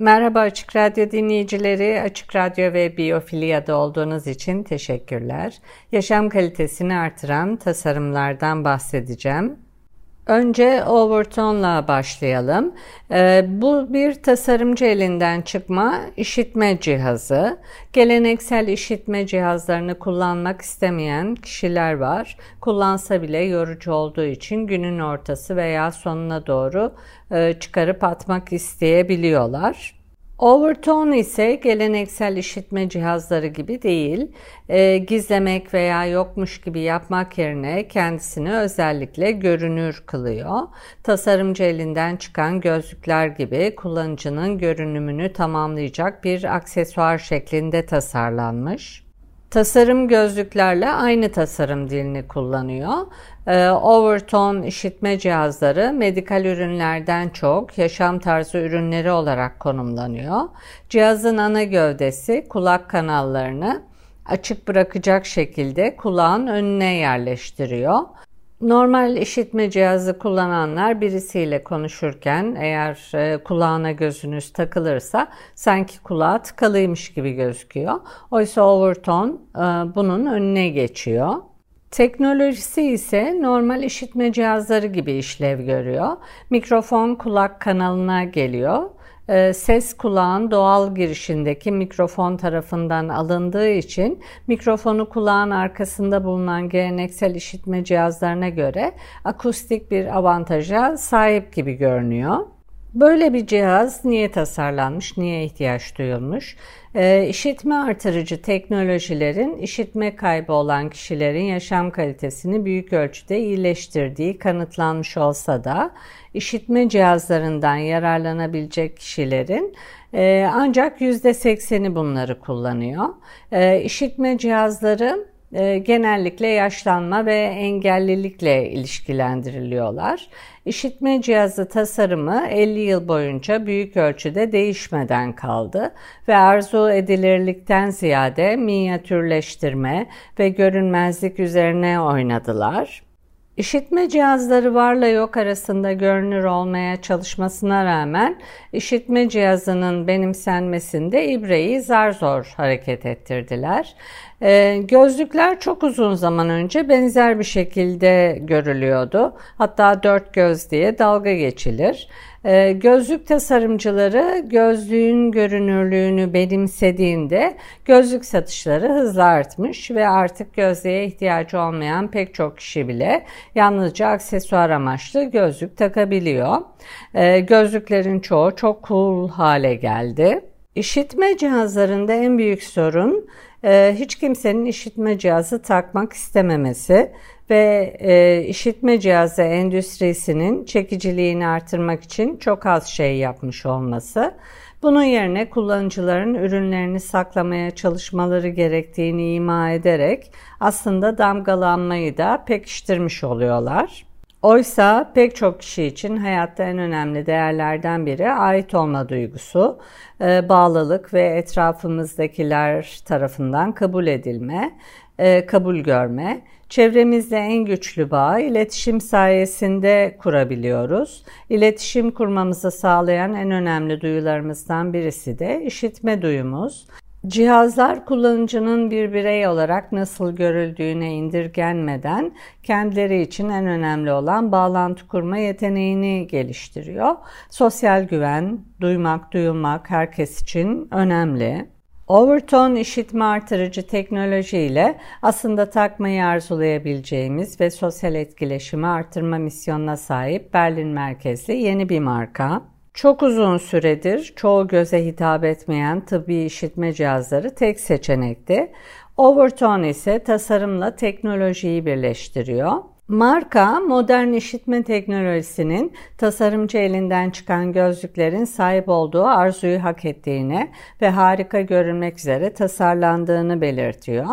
Merhaba Açık Radyo dinleyicileri. Açık Radyo ve Biyofilia'da olduğunuz için teşekkürler. Yaşam kalitesini artıran tasarımlardan bahsedeceğim. Önce Overtone'la başlayalım. Ee, bu bir tasarımcı elinden çıkma işitme cihazı. Geleneksel işitme cihazlarını kullanmak istemeyen kişiler var. Kullansa bile yorucu olduğu için günün ortası veya sonuna doğru e, çıkarıp atmak isteyebiliyorlar. Overtone ise geleneksel işitme cihazları gibi değil, e, gizlemek veya yokmuş gibi yapmak yerine kendisini özellikle görünür kılıyor. Tasarımcı elinden çıkan gözlükler gibi kullanıcının görünümünü tamamlayacak bir aksesuar şeklinde tasarlanmış. Tasarım gözlüklerle aynı tasarım dilini kullanıyor. Ee, Overtone işitme cihazları medikal ürünlerden çok yaşam tarzı ürünleri olarak konumlanıyor. Cihazın ana gövdesi kulak kanallarını açık bırakacak şekilde kulağın önüne yerleştiriyor. Normal işitme cihazı kullananlar birisiyle konuşurken eğer e, kulağına gözünüz takılırsa sanki kulağı tıkalıymış gibi gözüküyor. Oysa Overtone e, bunun önüne geçiyor. Teknolojisi ise normal işitme cihazları gibi işlev görüyor. Mikrofon kulak kanalına geliyor. Ee, ses kulağın doğal girişindeki mikrofon tarafından alındığı için mikrofonu kulağın arkasında bulunan geleneksel işitme cihazlarına göre akustik bir avantaja sahip gibi görünüyor. Böyle bir cihaz niye tasarlanmış, niye ihtiyaç duyulmuş? E, işitme artırıcı teknolojilerin işitme kaybı olan kişilerin yaşam kalitesini büyük ölçüde iyileştirdiği kanıtlanmış olsa da işitme cihazlarından yararlanabilecek kişilerin e, ancak %80'i bunları kullanıyor. E, işitme cihazları genellikle yaşlanma ve engellilikle ilişkilendiriliyorlar. İşitme cihazı tasarımı 50 yıl boyunca büyük ölçüde değişmeden kaldı ve arzu edilirlikten ziyade minyatürleştirme ve görünmezlik üzerine oynadılar. İşitme cihazları varla yok arasında görünür olmaya çalışmasına rağmen işitme cihazının benimsenmesinde ibreyi zar zor hareket ettirdiler. Ee, gözlükler çok uzun zaman önce benzer bir şekilde görülüyordu. Hatta dört göz diye dalga geçilir. Ee, gözlük tasarımcıları gözlüğün görünürlüğünü benimsediğinde gözlük satışları hızla artmış ve artık gözlüğe ihtiyacı olmayan pek çok kişi bile yalnızca aksesuar amaçlı gözlük takabiliyor. Ee, gözlüklerin çoğu çok cool hale geldi. İşitme cihazlarında en büyük sorun e, hiç kimsenin işitme cihazı takmak istememesi ve e, işitme cihazı endüstrisinin çekiciliğini artırmak için çok az şey yapmış olması. Bunun yerine kullanıcıların ürünlerini saklamaya çalışmaları gerektiğini ima ederek aslında damgalanmayı da pekiştirmiş oluyorlar. Oysa pek çok kişi için hayatta en önemli değerlerden biri ait olma duygusu, e, bağlılık ve etrafımızdakiler tarafından kabul edilme, e, kabul görme. Çevremizde en güçlü bağ iletişim sayesinde kurabiliyoruz. İletişim kurmamızı sağlayan en önemli duyularımızdan birisi de işitme duyumuz. Cihazlar kullanıcının bir birey olarak nasıl görüldüğüne indirgenmeden kendileri için en önemli olan bağlantı kurma yeteneğini geliştiriyor. Sosyal güven, duymak, duyulmak herkes için önemli. Overtone işitme artırıcı teknoloji ile aslında takmayı arzulayabileceğimiz ve sosyal etkileşimi artırma misyonuna sahip Berlin merkezli yeni bir marka. Çok uzun süredir çoğu göze hitap etmeyen tıbbi işitme cihazları tek seçenekti. Overtone ise tasarımla teknolojiyi birleştiriyor. Marka, modern işitme teknolojisinin tasarımcı elinden çıkan gözlüklerin sahip olduğu arzuyu hak ettiğini ve harika görünmek üzere tasarlandığını belirtiyor.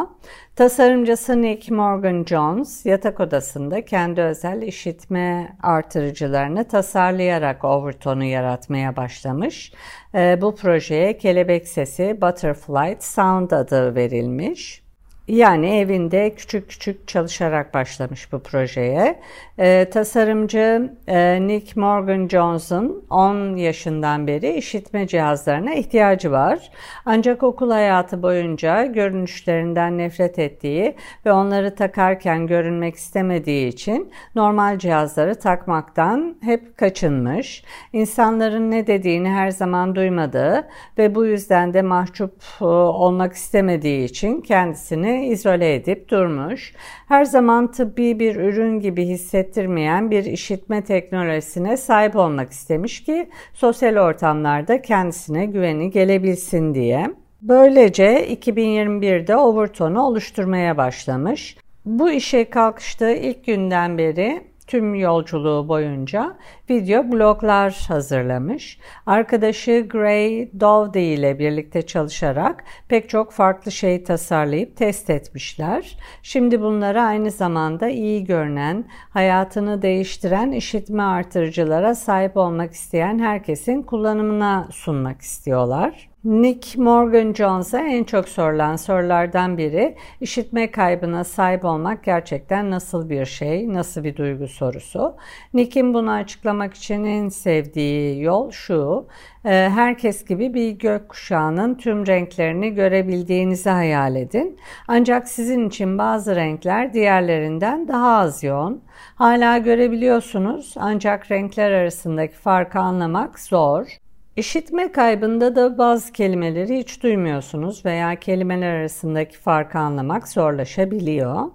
Tasarımcısı Nick Morgan Jones yatak odasında kendi özel işitme artırıcılarını tasarlayarak Overtone'u yaratmaya başlamış. Ee, bu projeye kelebek sesi Butterfly Sound adı verilmiş. Yani evinde küçük küçük çalışarak başlamış bu projeye. Ee, tasarımcı e, Nick Morgan Jones'un 10 yaşından beri işitme cihazlarına ihtiyacı var. Ancak okul hayatı boyunca görünüşlerinden nefret ettiği ve onları takarken görünmek istemediği için normal cihazları takmaktan hep kaçınmış. İnsanların ne dediğini her zaman duymadığı ve bu yüzden de mahcup e, olmak istemediği için kendisini izole edip durmuş. Her zaman tıbbi bir ürün gibi hissettirmeyen bir işitme teknolojisine sahip olmak istemiş ki sosyal ortamlarda kendisine güveni gelebilsin diye. Böylece 2021'de Overtone'u oluşturmaya başlamış. Bu işe kalkıştığı ilk günden beri tüm yolculuğu boyunca video bloglar hazırlamış. Arkadaşı Gray Dovde ile birlikte çalışarak pek çok farklı şey tasarlayıp test etmişler. Şimdi bunları aynı zamanda iyi görünen, hayatını değiştiren işitme artırıcılara sahip olmak isteyen herkesin kullanımına sunmak istiyorlar. Nick Morgan Jones'a en çok sorulan sorulardan biri işitme kaybına sahip olmak gerçekten nasıl bir şey, nasıl bir duygu sorusu. Nick'in bunu açıklamak için en sevdiği yol şu, e, herkes gibi bir gökkuşağının tüm renklerini görebildiğinizi hayal edin. Ancak sizin için bazı renkler diğerlerinden daha az yoğun. Hala görebiliyorsunuz ancak renkler arasındaki farkı anlamak zor. İşitme kaybında da bazı kelimeleri hiç duymuyorsunuz veya kelimeler arasındaki farkı anlamak zorlaşabiliyor.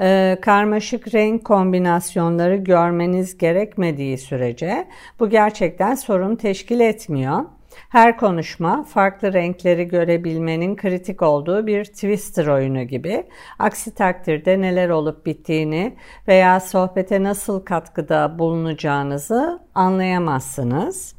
Ee, karmaşık renk kombinasyonları görmeniz gerekmediği sürece bu gerçekten sorun teşkil etmiyor. Her konuşma farklı renkleri görebilmenin kritik olduğu bir twister oyunu gibi. Aksi takdirde neler olup bittiğini veya sohbete nasıl katkıda bulunacağınızı anlayamazsınız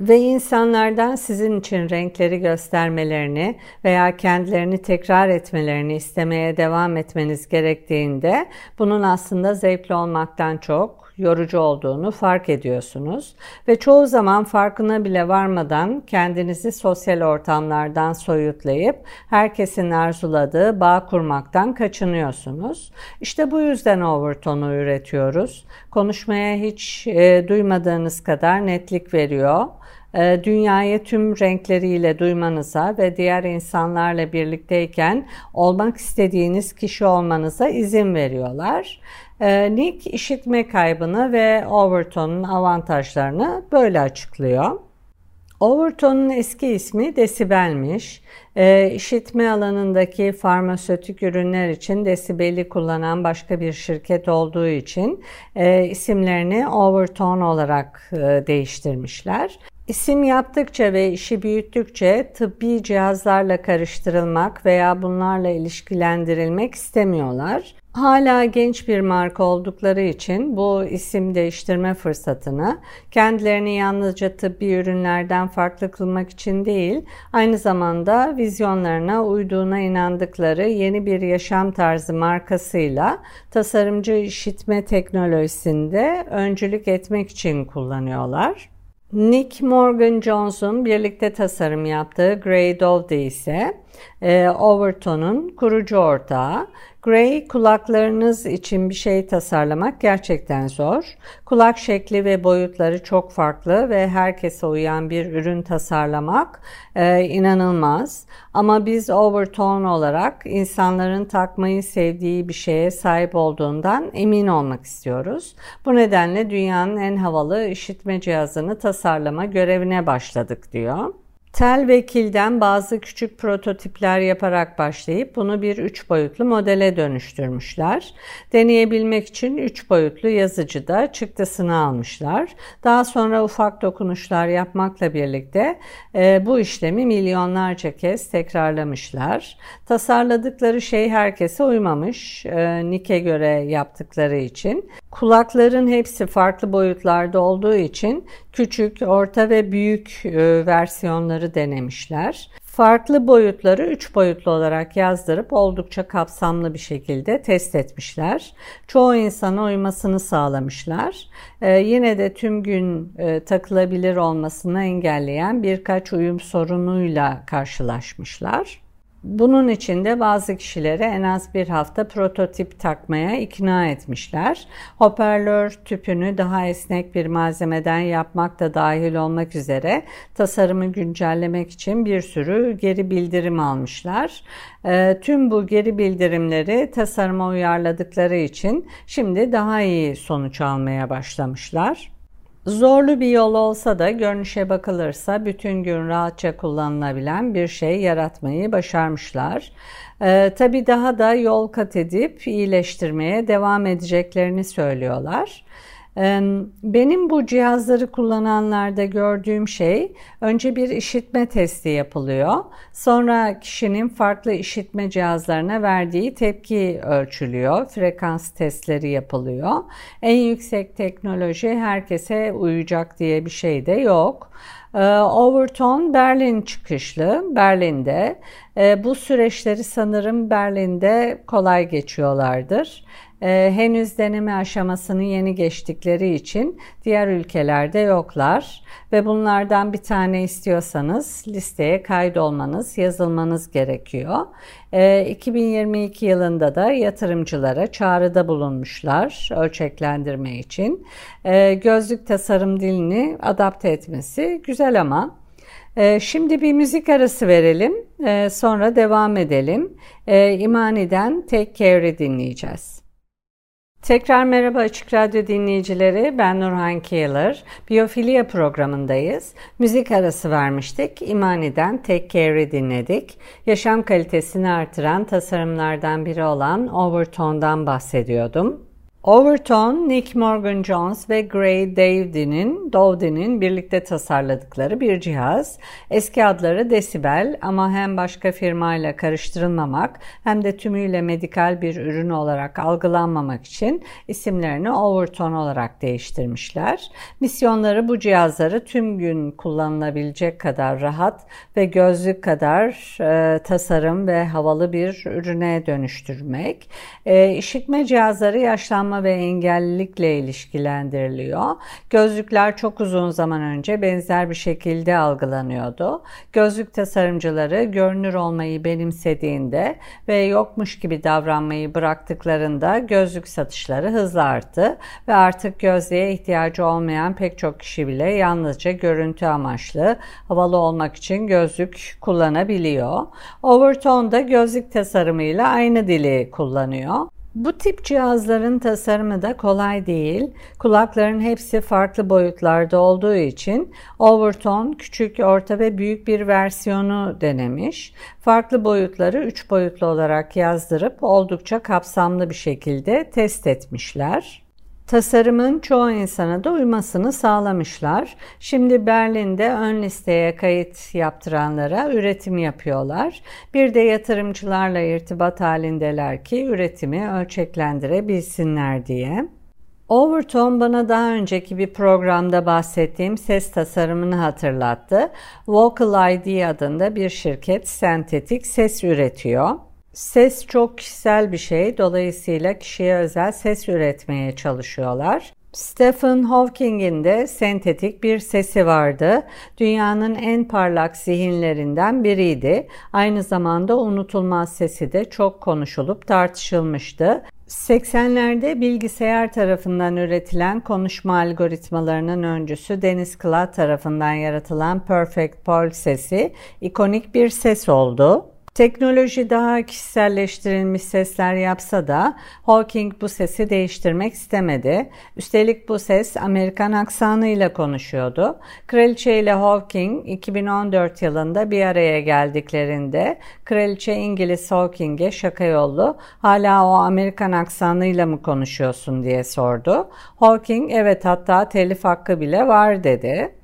ve insanlardan sizin için renkleri göstermelerini veya kendilerini tekrar etmelerini istemeye devam etmeniz gerektiğinde bunun aslında zevkli olmaktan çok yorucu olduğunu fark ediyorsunuz ve çoğu zaman farkına bile varmadan kendinizi sosyal ortamlardan soyutlayıp herkesin arzuladığı bağ kurmaktan kaçınıyorsunuz. İşte bu yüzden overtone'u üretiyoruz. Konuşmaya hiç e, duymadığınız kadar netlik veriyor ee, dünyayı tüm renkleriyle duymanıza ve diğer insanlarla birlikteyken olmak istediğiniz kişi olmanıza izin veriyorlar. Ee, Nick işitme kaybını ve Overtone'un avantajlarını böyle açıklıyor. Overtone'un eski ismi desibelmiş. E, işitme alanındaki farmasötik ürünler için desibeli kullanan başka bir şirket olduğu için e, isimlerini Overtone olarak e, değiştirmişler. İsim yaptıkça ve işi büyüttükçe tıbbi cihazlarla karıştırılmak veya bunlarla ilişkilendirilmek istemiyorlar. Hala genç bir marka oldukları için bu isim değiştirme fırsatını kendilerini yalnızca tıbbi ürünlerden farklı kılmak için değil, aynı zamanda vizyonlarına uyduğuna inandıkları yeni bir yaşam tarzı markasıyla tasarımcı işitme teknolojisinde öncülük etmek için kullanıyorlar. Nick Morgan Jones'un birlikte tasarım yaptığı Grey Dove ise e, Overton'un kurucu ortağı. Gray, kulaklarınız için bir şey tasarlamak gerçekten zor. Kulak şekli ve boyutları çok farklı ve herkese uyan bir ürün tasarlamak e, inanılmaz. Ama biz Overtone olarak insanların takmayı sevdiği bir şeye sahip olduğundan emin olmak istiyoruz. Bu nedenle dünyanın en havalı işitme cihazını tasarlama görevine başladık diyor. Tel ve kilden bazı küçük prototipler yaparak başlayıp bunu bir üç boyutlu modele dönüştürmüşler. Deneyebilmek için üç boyutlu yazıcıda çıktısını almışlar. Daha sonra ufak dokunuşlar yapmakla birlikte e, bu işlemi milyonlarca kez tekrarlamışlar. Tasarladıkları şey herkese uymamış. E, Nick'e göre yaptıkları için. Kulakların hepsi farklı boyutlarda olduğu için küçük, orta ve büyük e, versiyonları denemişler. Farklı boyutları 3 boyutlu olarak yazdırıp oldukça kapsamlı bir şekilde test etmişler. Çoğu insana uymasını sağlamışlar. Ee, yine de tüm gün e, takılabilir olmasını engelleyen birkaç uyum sorunuyla karşılaşmışlar. Bunun için de bazı kişileri en az bir hafta prototip takmaya ikna etmişler. Hoparlör tüpünü daha esnek bir malzemeden yapmak da dahil olmak üzere tasarımı güncellemek için bir sürü geri bildirim almışlar. E, tüm bu geri bildirimleri tasarıma uyarladıkları için şimdi daha iyi sonuç almaya başlamışlar. Zorlu bir yol olsa da görünüşe bakılırsa bütün gün rahatça kullanılabilen bir şey yaratmayı başarmışlar. Ee, tabii daha da yol kat edip iyileştirmeye devam edeceklerini söylüyorlar. Benim bu cihazları kullananlarda gördüğüm şey önce bir işitme testi yapılıyor. Sonra kişinin farklı işitme cihazlarına verdiği tepki ölçülüyor. Frekans testleri yapılıyor. En yüksek teknoloji herkese uyacak diye bir şey de yok. Overton Berlin çıkışlı, Berlin'de. Bu süreçleri sanırım Berlin'de kolay geçiyorlardır e, henüz deneme aşamasını yeni geçtikleri için diğer ülkelerde yoklar ve bunlardan bir tane istiyorsanız listeye kaydolmanız, yazılmanız gerekiyor. E, 2022 yılında da yatırımcılara çağrıda bulunmuşlar ölçeklendirme için. Gözlük tasarım dilini adapte etmesi güzel ama Şimdi bir müzik arası verelim, e, sonra devam edelim. E, İmani'den Take Care'i dinleyeceğiz. Tekrar merhaba Açık Radyo dinleyicileri. Ben Nurhan Kiyalır. Biyofilya programındayız. Müzik arası vermiştik. İmani'den Take Care'i dinledik. Yaşam kalitesini artıran tasarımlardan biri olan Overtone'dan bahsediyordum. Overton, Nick Morgan Jones ve Gray Dowdy'nin Dowdy'nin birlikte tasarladıkları bir cihaz. Eski adları Decibel ama hem başka firmayla karıştırılmamak hem de tümüyle medikal bir ürün olarak algılanmamak için isimlerini Overton olarak değiştirmişler. Misyonları bu cihazları tüm gün kullanılabilecek kadar rahat ve gözlük kadar e, tasarım ve havalı bir ürüne dönüştürmek. E, işitme cihazları yaşlanma ve engellilikle ilişkilendiriliyor. Gözlükler çok uzun zaman önce benzer bir şekilde algılanıyordu. Gözlük tasarımcıları görünür olmayı benimsediğinde ve yokmuş gibi davranmayı bıraktıklarında gözlük satışları hızla arttı ve artık gözlüğe ihtiyacı olmayan pek çok kişi bile yalnızca görüntü amaçlı havalı olmak için gözlük kullanabiliyor. Overtone da gözlük tasarımıyla aynı dili kullanıyor. Bu tip cihazların tasarımı da kolay değil. Kulakların hepsi farklı boyutlarda olduğu için Overton küçük, orta ve büyük bir versiyonu denemiş. Farklı boyutları 3 boyutlu olarak yazdırıp oldukça kapsamlı bir şekilde test etmişler. Tasarımın çoğu insana da uymasını sağlamışlar. Şimdi Berlin'de ön listeye kayıt yaptıranlara üretim yapıyorlar. Bir de yatırımcılarla irtibat halindeler ki üretimi ölçeklendirebilsinler diye. Overton bana daha önceki bir programda bahsettiğim ses tasarımını hatırlattı. Vocal ID adında bir şirket sentetik ses üretiyor. Ses çok kişisel bir şey. Dolayısıyla kişiye özel ses üretmeye çalışıyorlar. Stephen Hawking'in de sentetik bir sesi vardı. Dünyanın en parlak zihinlerinden biriydi. Aynı zamanda unutulmaz sesi de çok konuşulup tartışılmıştı. 80'lerde bilgisayar tarafından üretilen konuşma algoritmalarının öncüsü Dennis Klatt tarafından yaratılan Perfect Paul sesi ikonik bir ses oldu. Teknoloji daha kişiselleştirilmiş sesler yapsa da Hawking bu sesi değiştirmek istemedi. Üstelik bu ses Amerikan aksanıyla konuşuyordu. Kraliçe ile Hawking 2014 yılında bir araya geldiklerinde Kraliçe İngiliz Hawking'e şaka yollu hala o Amerikan aksanıyla mı konuşuyorsun diye sordu. Hawking evet hatta telif hakkı bile var dedi.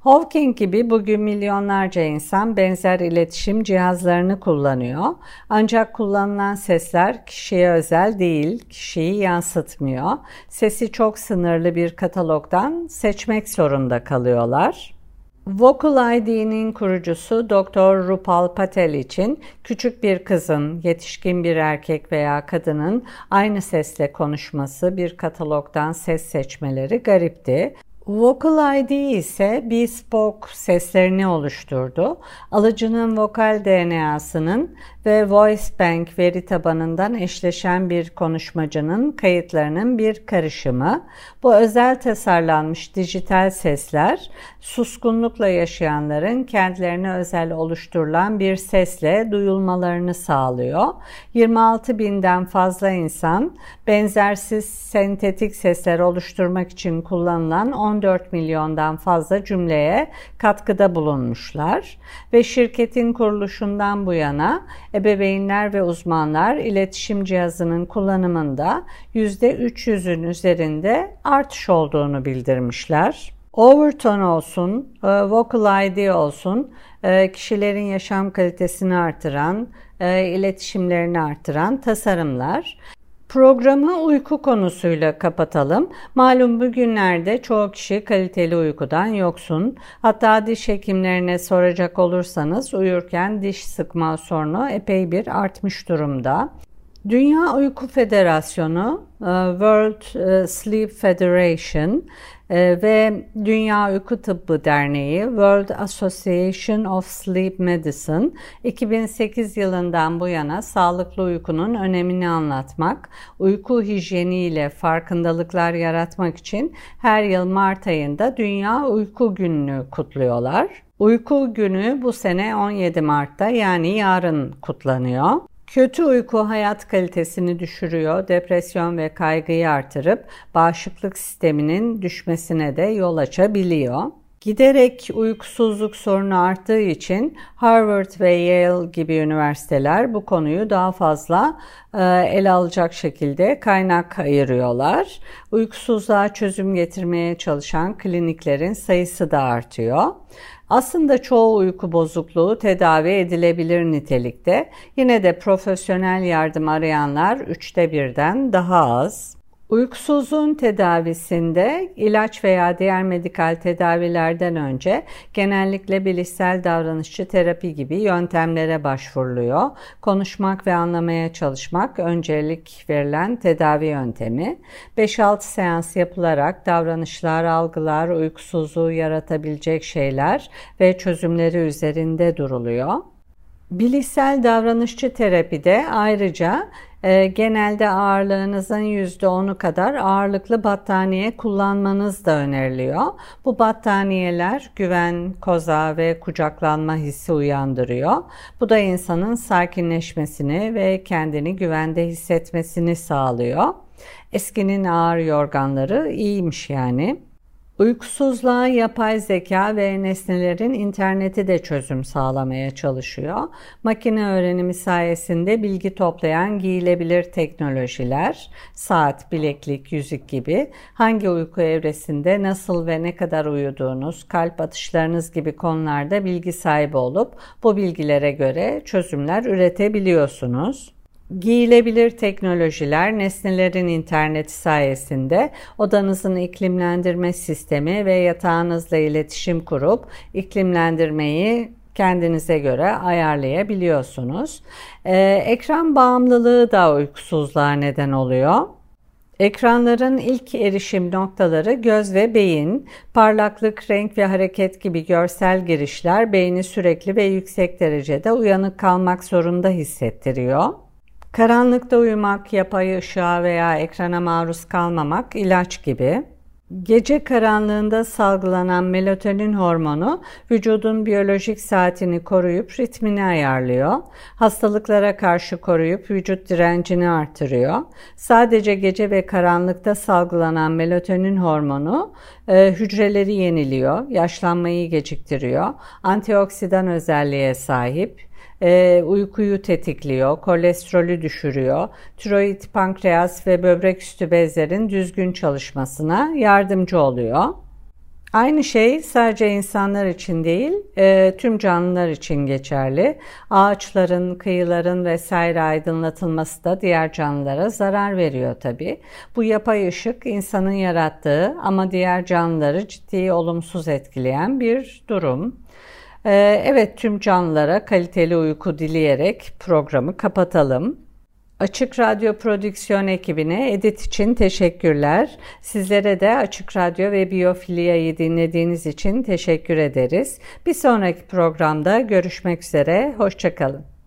Hawking gibi bugün milyonlarca insan benzer iletişim cihazlarını kullanıyor. Ancak kullanılan sesler kişiye özel değil, kişiyi yansıtmıyor. Sesi çok sınırlı bir katalogdan seçmek zorunda kalıyorlar. Vocal ID'nin kurucusu Dr. Rupal Patel için küçük bir kızın, yetişkin bir erkek veya kadının aynı sesle konuşması bir katalogdan ses seçmeleri garipti. Vocal ID ise bespoke seslerini oluşturdu. Alıcının vokal DNA'sının ve Voice Bank veri tabanından eşleşen bir konuşmacının kayıtlarının bir karışımı. Bu özel tasarlanmış dijital sesler suskunlukla yaşayanların kendilerine özel oluşturulan bir sesle duyulmalarını sağlıyor. 26 binden fazla insan benzersiz sentetik sesler oluşturmak için kullanılan 14 milyondan fazla cümleye katkıda bulunmuşlar ve şirketin kuruluşundan bu yana ebeveynler ve uzmanlar iletişim cihazının kullanımında %300'ün üzerinde artış olduğunu bildirmişler. Overtone olsun, e, Vocal ID olsun, e, kişilerin yaşam kalitesini artıran, e, iletişimlerini artıran tasarımlar. Programı uyku konusuyla kapatalım. Malum bugünlerde çoğu kişi kaliteli uykudan yoksun. Hatta diş hekimlerine soracak olursanız uyurken diş sıkma sorunu epey bir artmış durumda. Dünya Uyku Federasyonu, World Sleep Federation ve Dünya Uyku Tıbbı Derneği World Association of Sleep Medicine 2008 yılından bu yana sağlıklı uykunun önemini anlatmak, uyku hijyeniyle farkındalıklar yaratmak için her yıl Mart ayında Dünya Uyku Günü'nü kutluyorlar. Uyku günü bu sene 17 Mart'ta yani yarın kutlanıyor. Kötü uyku hayat kalitesini düşürüyor, depresyon ve kaygıyı artırıp bağışıklık sisteminin düşmesine de yol açabiliyor. Giderek uykusuzluk sorunu arttığı için Harvard ve Yale gibi üniversiteler bu konuyu daha fazla e, ele alacak şekilde kaynak ayırıyorlar. Uykusuzluğa çözüm getirmeye çalışan kliniklerin sayısı da artıyor. Aslında çoğu uyku bozukluğu tedavi edilebilir nitelikte. Yine de profesyonel yardım arayanlar üçte birden daha az. Uykusuzluğun tedavisinde ilaç veya diğer medikal tedavilerden önce genellikle bilişsel davranışçı terapi gibi yöntemlere başvuruluyor. Konuşmak ve anlamaya çalışmak öncelik verilen tedavi yöntemi. 5-6 seans yapılarak davranışlar, algılar, uykusuzluğu yaratabilecek şeyler ve çözümleri üzerinde duruluyor. Bilişsel davranışçı terapide ayrıca e, genelde ağırlığınızın %10'u kadar ağırlıklı battaniye kullanmanız da öneriliyor. Bu battaniyeler güven, koza ve kucaklanma hissi uyandırıyor. Bu da insanın sakinleşmesini ve kendini güvende hissetmesini sağlıyor. Eskinin ağır yorganları iyiymiş yani. Uykusuzluğa yapay zeka ve nesnelerin interneti de çözüm sağlamaya çalışıyor. Makine öğrenimi sayesinde bilgi toplayan giyilebilir teknolojiler, saat, bileklik, yüzük gibi hangi uyku evresinde nasıl ve ne kadar uyuduğunuz, kalp atışlarınız gibi konularda bilgi sahibi olup bu bilgilere göre çözümler üretebiliyorsunuz. Giyilebilir teknolojiler nesnelerin interneti sayesinde odanızın iklimlendirme sistemi ve yatağınızla iletişim kurup iklimlendirmeyi kendinize göre ayarlayabiliyorsunuz. Ee, ekran bağımlılığı da uykusuzluğa neden oluyor. Ekranların ilk erişim noktaları göz ve beyin, parlaklık, renk ve hareket gibi görsel girişler beyni sürekli ve yüksek derecede uyanık kalmak zorunda hissettiriyor. Karanlıkta uyumak, yapay ışığa veya ekrana maruz kalmamak ilaç gibi. Gece karanlığında salgılanan melatonin hormonu vücudun biyolojik saatini koruyup ritmini ayarlıyor. Hastalıklara karşı koruyup vücut direncini artırıyor. Sadece gece ve karanlıkta salgılanan melatonin hormonu e, hücreleri yeniliyor, yaşlanmayı geciktiriyor, antioksidan özelliğe sahip, e, uykuyu tetikliyor, kolesterolü düşürüyor, tiroid, pankreas ve böbrek üstü bezlerin düzgün çalışmasına yardımcı oluyor. Aynı şey sadece insanlar için değil, e, tüm canlılar için geçerli. Ağaçların, kıyıların vesaire aydınlatılması da diğer canlılara zarar veriyor tabi. Bu yapay ışık insanın yarattığı ama diğer canlıları ciddi olumsuz etkileyen bir durum. Ee, evet tüm canlılara kaliteli uyku dileyerek programı kapatalım. Açık Radyo Prodüksiyon ekibine edit için teşekkürler. Sizlere de Açık Radyo ve Biyofilia'yı dinlediğiniz için teşekkür ederiz. Bir sonraki programda görüşmek üzere, hoşçakalın.